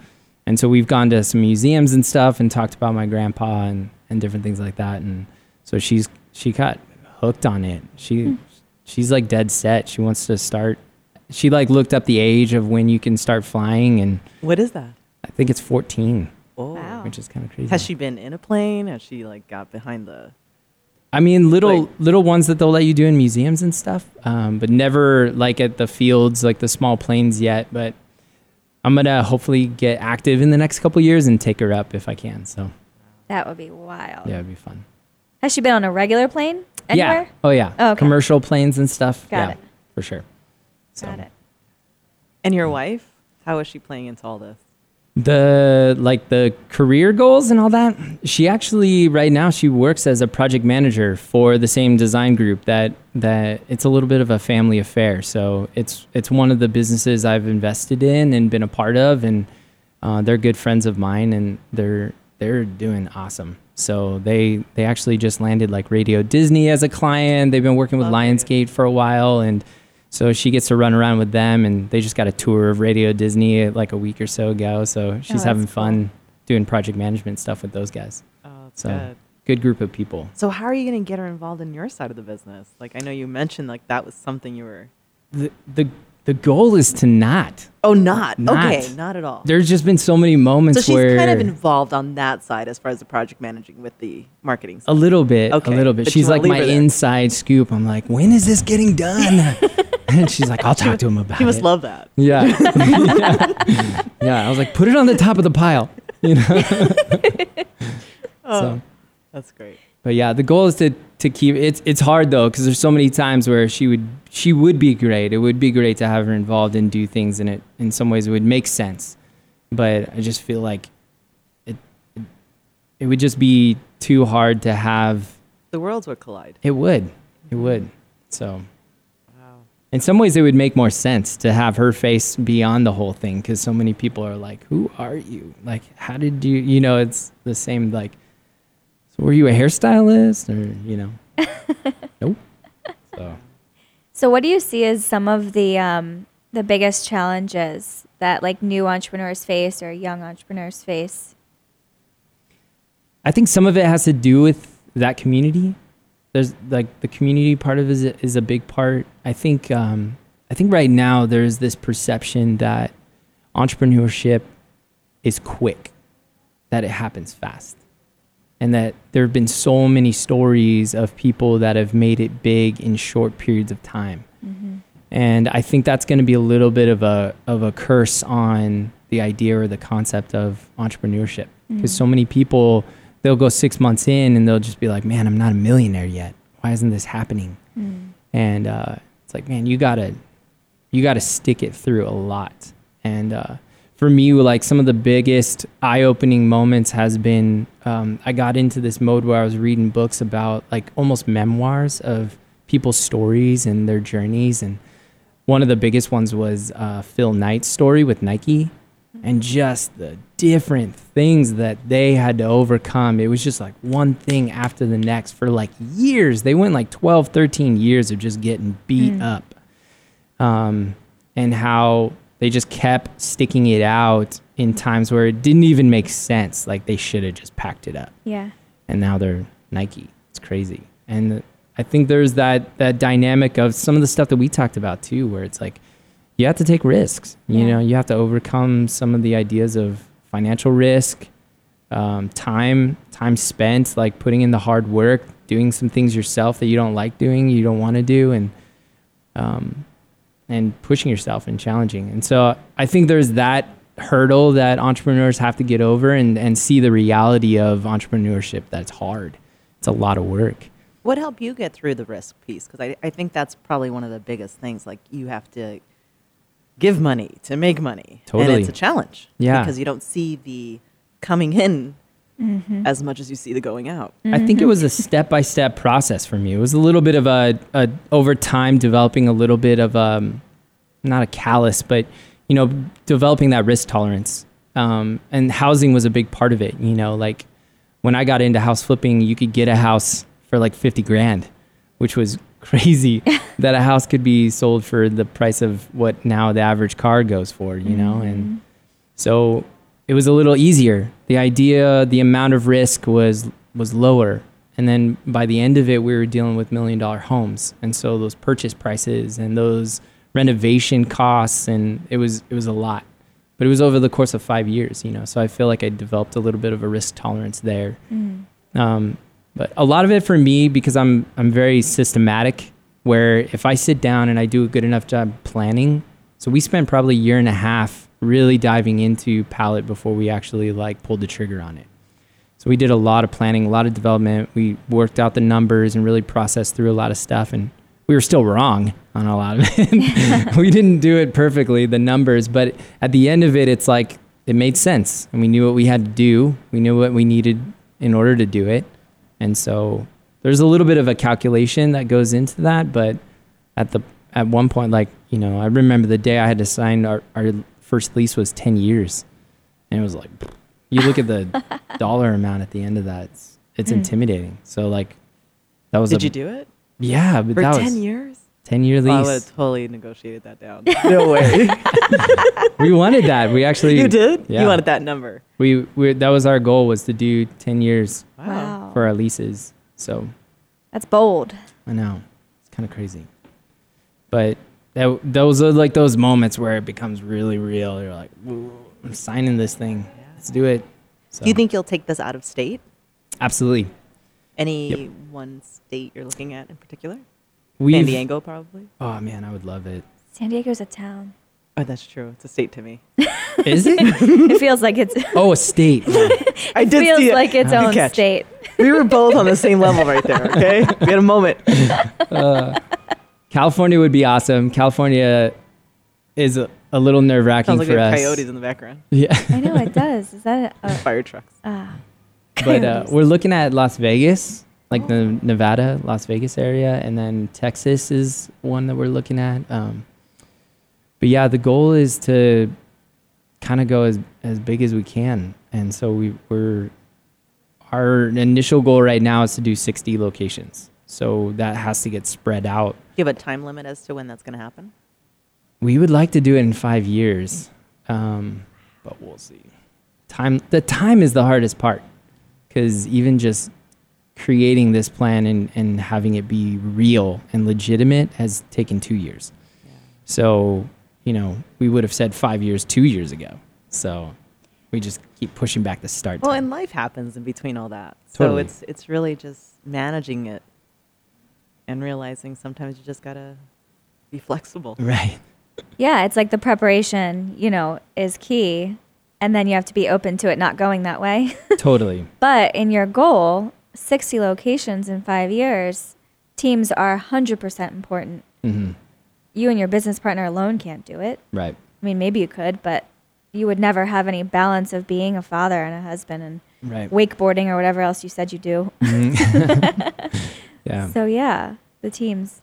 and so we've gone to some museums and stuff and talked about my grandpa and and different things like that. And so she's she got hooked on it. She she's like dead set. She wants to start. She like looked up the age of when you can start flying, and What is that? I think it's 14, Oh. Wow. which is kind of crazy. Has she been in a plane? Has she like got behind the I mean, little Like- little ones that they'll let you do in museums and stuff, um, but never like at the fields, like the small planes yet. But I'm gonna hopefully get active in the next couple years and take her up if I can. So That would be wild. yeah, it'd be fun. Has she been on a regular plane anywhere? Yeah. Oh yeah. Oh, okay. Commercial planes and stuff. Got yeah, it. for sure. So Got it. And your wife? How is she playing into all this? The like the career goals and all that. She actually right now she works as a project manager for the same design group that that it's a little bit of a family affair. So it's it's one of the businesses I've invested in and been a part of, and uh, they're good friends of mine, and they're they're doing awesome. So they they actually just landed like Radio Disney as a client. They've been working with Okay. Lionsgate for a while, and so she gets to run around with them, and they just got a tour of Radio Disney uh, like a week or so ago. So she's that's having cool. fun doing project management stuff with those guys. Oh, that's So good. good group of people. So how are you going to get her involved in your side of the business? Like I know you mentioned like that was something you were The the the goal is to not. Oh, not. Not. Okay, not at all. There's just been so many moments So she's where kind of involved on that side as far as the project managing with the marketing a little bit, Okay, a little bit. but She's like my inside scoop. I'm like, when is this getting done? and she's like, I'll talk to him about it. He must it. love that. Yeah. yeah. Yeah. I was like, put it on the top of the pile. You know. Oh, So, that's great. but yeah, the goal is to to keep it's it's hard though because there's so many times where she would she would be great. It would be great to have her involved and do things and it in some ways it would make sense. But I just feel like it it, it would just be too hard to have The worlds would collide. it would. It would. So. In some ways it would make more sense to have her face beyond the whole thing because so many people are like who are you? Like how did you you know it's the same like so were you a hairstylist? Or you know. Nope. So. So, what do you see as some of the um, the biggest challenges that like new entrepreneurs face or young entrepreneurs face? i think some of it has to do with that community there's like the community part of it is a, is a big part. I think um, i think right now there's this perception that entrepreneurship is quick that it happens fast and that there have been so many stories of people that have made it big in short periods of time. And I think that's going to be a little bit of a of a curse on the idea or the concept of entrepreneurship because so many people they'll go 6 months in and they'll just be like, "Man, I'm not a millionaire yet. Why isn't this happening?" And uh, it's like, "Man, you got to you got to stick it through a lot. And uh, for me, like some of the biggest eye-opening moments has been um, I got into this mode where I was reading books about like almost memoirs of people's stories and their journeys. And one of the biggest ones was uh, Phil Knight's story with Nike, and just the different things that they had to overcome. It was just like one thing after the next for like years. They went like 12, 13 years of just getting beat up um, and how they just kept sticking it out in times where it didn't even make sense. Like they should have just packed it up, Yeah. and now they're Nike. It's crazy, and I think there's that that dynamic of some of the stuff that we talked about too, where it's like you have to take risks. You Yeah. know, you have to overcome some of the ideas of financial risk, um, time time spent like putting in the hard work doing some things yourself that you don't like doing you don't want to do and um, and pushing yourself and challenging and so i think there's that hurdle that entrepreneurs have to get over and, and see the reality of entrepreneurship that's hard it's a lot of work What helped you get through the risk piece? Because I, I think that's probably one of the biggest things. Like you have to give money to make money. And it's a challenge. Yeah. Because you don't see the coming in as much as you see the going out. I think it was a step by step process for me. It was a little bit of a, a over time developing a little bit of um, not a callous, but you know, developing that risk tolerance. Um, and housing was a big part of it. You know, like when I got into house flipping, you could get a house for like fifty grand, which was crazy that a house could be sold for the price of what now the average car goes for. You know, and so it was a little easier. The idea, the amount of risk was was lower. And then by the end of it, we were dealing with million dollar homes. And so those purchase prices and those renovation costs and it was it was a lot. But it was over the course of five years, you know. So I feel like I developed a little bit of a risk tolerance there. Um, but a lot of it for me because I'm I'm very systematic. Where if I sit down and I do a good enough job planning, so we spent probably a year and a half really diving into Palette before we actually like pulled the trigger on it. So we did a lot of planning, a lot of development. We worked out the numbers and really processed through a lot of stuff. And we were still wrong on a lot of it. we didn't do it perfectly, the numbers, but at the end of it, it's like it made sense. And we knew what we had to do. We knew what we needed in order to do it. And so there's a little bit of a calculation that goes into that. But at the at one point, like, you know, I remember the day I had to sign our, our first lease was 10 years. And it was like, you look at the dollar amount at the end of that, it's, it's mm. intimidating. So, like, that was Did a, you do it? Yeah, but For that 10 was years? 10 year I would lease. have totally negotiated that down. No way. we wanted that. We actually, you did? Yeah. You wanted that number. We, we, that was our goal was to do 10 years Wow. for our leases. So, That's bold. I know. It's kind of crazy. But that, those are like those moments where it becomes really real. You're like, I'm signing this thing. Let's do it. So, Do you think you'll take this out of state? Absolutely. Any one state you're looking at in particular? We San Diego, probably. Oh man, I would love it. San Diego's a town. Oh, that's true. It's a state to me. Is it? It feels like it's oh, a state. Yeah. I did feels see it. like its Good own catch. state. We were both on the same level right there. Okay, we had a moment. California would be awesome. California is a, a little nerve wracking Sounds like we for have us. coyotes in the background. Yeah, I know it does. Is that a, Fire trucks. ah? but uh, we're looking at Las Vegas, like the Nevada, Las Vegas area, and then Texas is one that we're looking at. Um, but yeah, the goal is to kind of go as as big as we can, and so we we're our initial goal right now is to do 60 locations. So that has to get spread out. Do you have a time limit as to when that's going to happen? We would like to do it in five years, um, but we'll see. Time the time is the hardest part because even just creating this plan and, and having it be real and legitimate has taken two years. So you know we would have said five years two years ago. So we just keep pushing back the start. Well, time. and life happens in between all that. So it's it's really just managing it and realizing sometimes you just gotta be flexible. right. Yeah, it's like the preparation, you know, is key. And then you have to be open to it not going that way. totally. but in your goal, 60 locations in five years, teams are 100% important. hmm You and your business partner alone can't do it. Right. I mean, maybe you could, but you would never have any balance of being a father and a husband and Right. wakeboarding or whatever else you said you do. Yeah. So, yeah, the teams.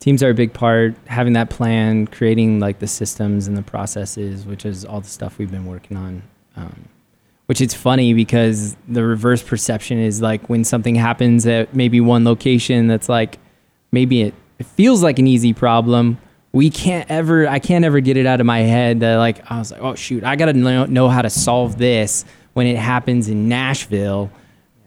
teams are a big part having that plan creating like the systems and the processes which is all the stuff we've been working on um, which is funny because the reverse perception is like when something happens at maybe one location that's like maybe it, it feels like an easy problem we can't ever i can't ever get it out of my head that like i was like oh shoot i gotta know, know how to solve this when it happens in nashville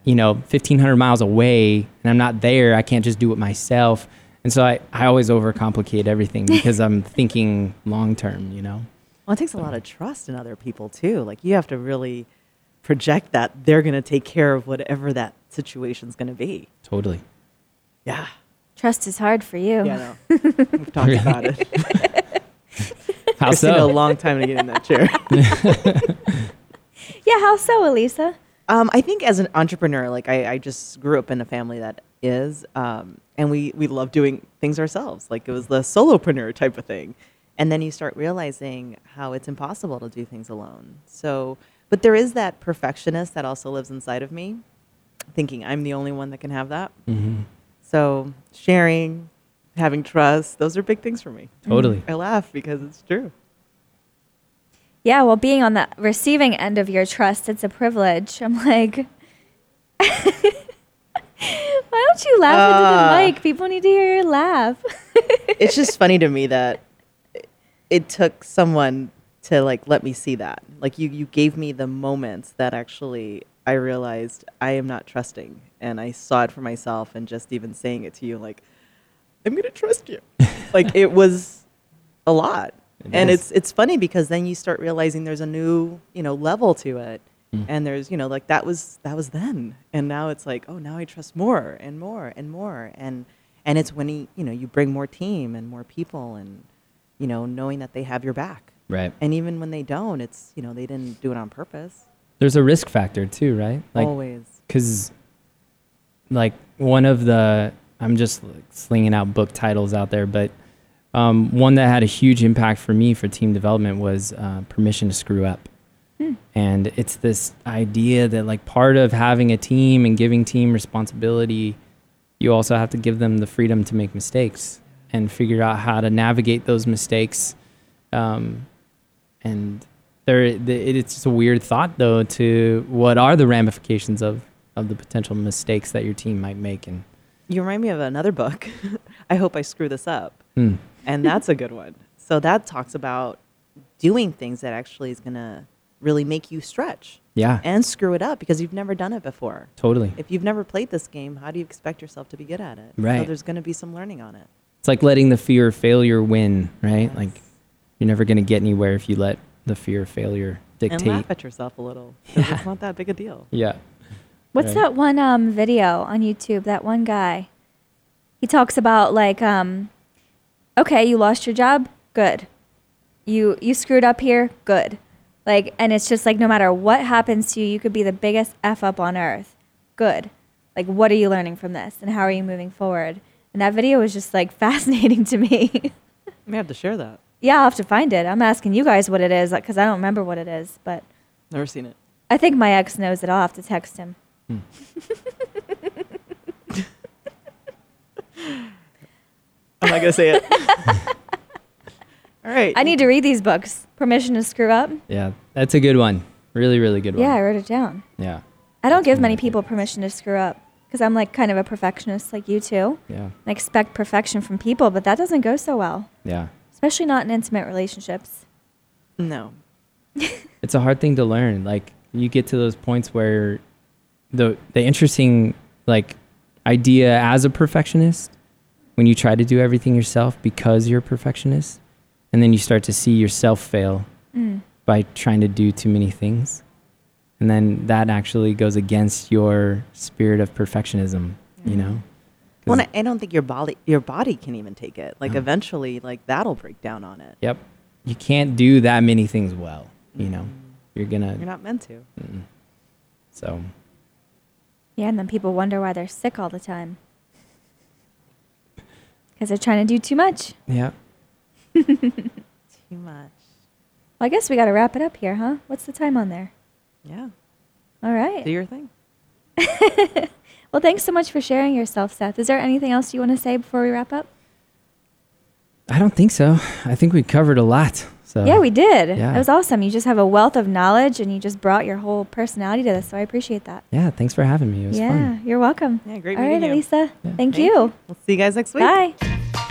you know 1500 miles away and i'm not there i can't just do it myself and so i, I always overcomplicate everything because i'm thinking long term you know Well, it takes a lot of trust in other people too. Like you have to really project that they're going to take care of whatever that situation's going to be. Totally. Yeah. Trust is hard for you. Yeah, no. We've talked about it. How It's been a long time to get in that chair. Yeah, how so, Elisa? Um, I think as an entrepreneur, like I, I just grew up in a family that is, um, and we we love doing things ourselves. Like it was the solopreneur type of thing, and then you start realizing how it's impossible to do things alone. So, but there is that perfectionist that also lives inside of me, thinking I'm the only one that can have that. hmm So sharing, having trust, those are big things for me. Totally. I laugh because it's true. Yeah, well, being on the receiving end of your trust, it's a privilege. I'm like, why don't you laugh Ah. into the mic? People need to hear your laugh. it's just funny to me that it took someone to like let me see that. Like you, you gave me the moments that actually I realized I am not trusting, and I saw it for myself. And just even saying it to you, like I'm gonna trust you, like it was a lot. It and is. it's it's funny because then you start realizing there's a new you know level to it, Mm. and there's you know like that was that was then, and now it's like oh now I trust more and more and more and and it's when he, you know you bring more team and more people and you know knowing that they have your back Right. and even when they don't it's you know they didn't do it on purpose There's a risk factor too, right? Like, always because like one of the i'm just like slinging out book titles out there but um, one that had a huge impact for me for team development was uh, permission to screw up and it's this idea that like part of having a team and giving team responsibility you also have to give them the freedom to make mistakes and figure out how to navigate those mistakes um, and there the, it's just a weird thought though to what are the ramifications of of the potential mistakes that your team might make and you remind me of another book. I hope i screw this up. Hmm, and that's a good one. So that talks about doing things that actually is going to really make you stretch yeah. and screw it up because you've never done it before. Totally. If you've never played this game how do you expect yourself to be good at it? So Right. there's going to be some learning on it. It's like letting the fear of failure win right? Yes. like you're never going to get anywhere if you let the fear of failure dictate. and dictate laugh at yourself a little. Yeah. it's not that big a deal yeah What's Right. that one um, video on YouTube? That one guy. He talks about like, um, okay, you lost your job, good. You you screwed up here, good. Like, and it's just like no matter what happens to you, you could be the biggest f up on earth, good. Like, what are you learning from this, and how are you moving forward? And that video was just like fascinating to me. we have to share that yeah, I'll have to find it. I'm asking you guys what it is because I don't remember what it is, but never seen it I think my ex knows it. I'll have to text him. Hmm. I'm not gonna say it. All right. I need to read these books. Permission to screw up. yeah that's a good one really really good one Yeah, I wrote it down. yeah I don't give many people permission to screw up because I'm like kind of a perfectionist like you too. yeah I expect perfection from people, but that doesn't go so well, yeah especially not in intimate relationships. No. it's a hard thing to learn like you get to those points where the the interesting like idea as a perfectionist when you try to do everything yourself because you're a perfectionist and then you start to see yourself fail Mm. by trying to do too many things and then that actually goes against your spirit of perfectionism you know 'Cause- Well, and I I don't think your body your body can even take it. Like No. eventually, like that'll break down on it. yep you can't do that many things well you know you're gonna You're not meant to. mm. so Yeah, and then people wonder why they're sick all the time because they're trying to do too much. yeah Too much. Well, I guess we got to wrap it up here, huh? What's the time on there? Yeah. All right. Do your thing. Well, thanks so much for sharing yourself, Seth. Is there anything else you want to say before we wrap up? i don't think so i think we covered a lot so Yeah, we did. yeah. It was awesome. You just have a wealth of knowledge and you just brought your whole personality to this. So I appreciate that. yeah thanks for having me it was yeah, fun you're welcome. Yeah, great All right, meeting you. Elisa. Yeah. Thank, you. We'll see you guys next week. Bye.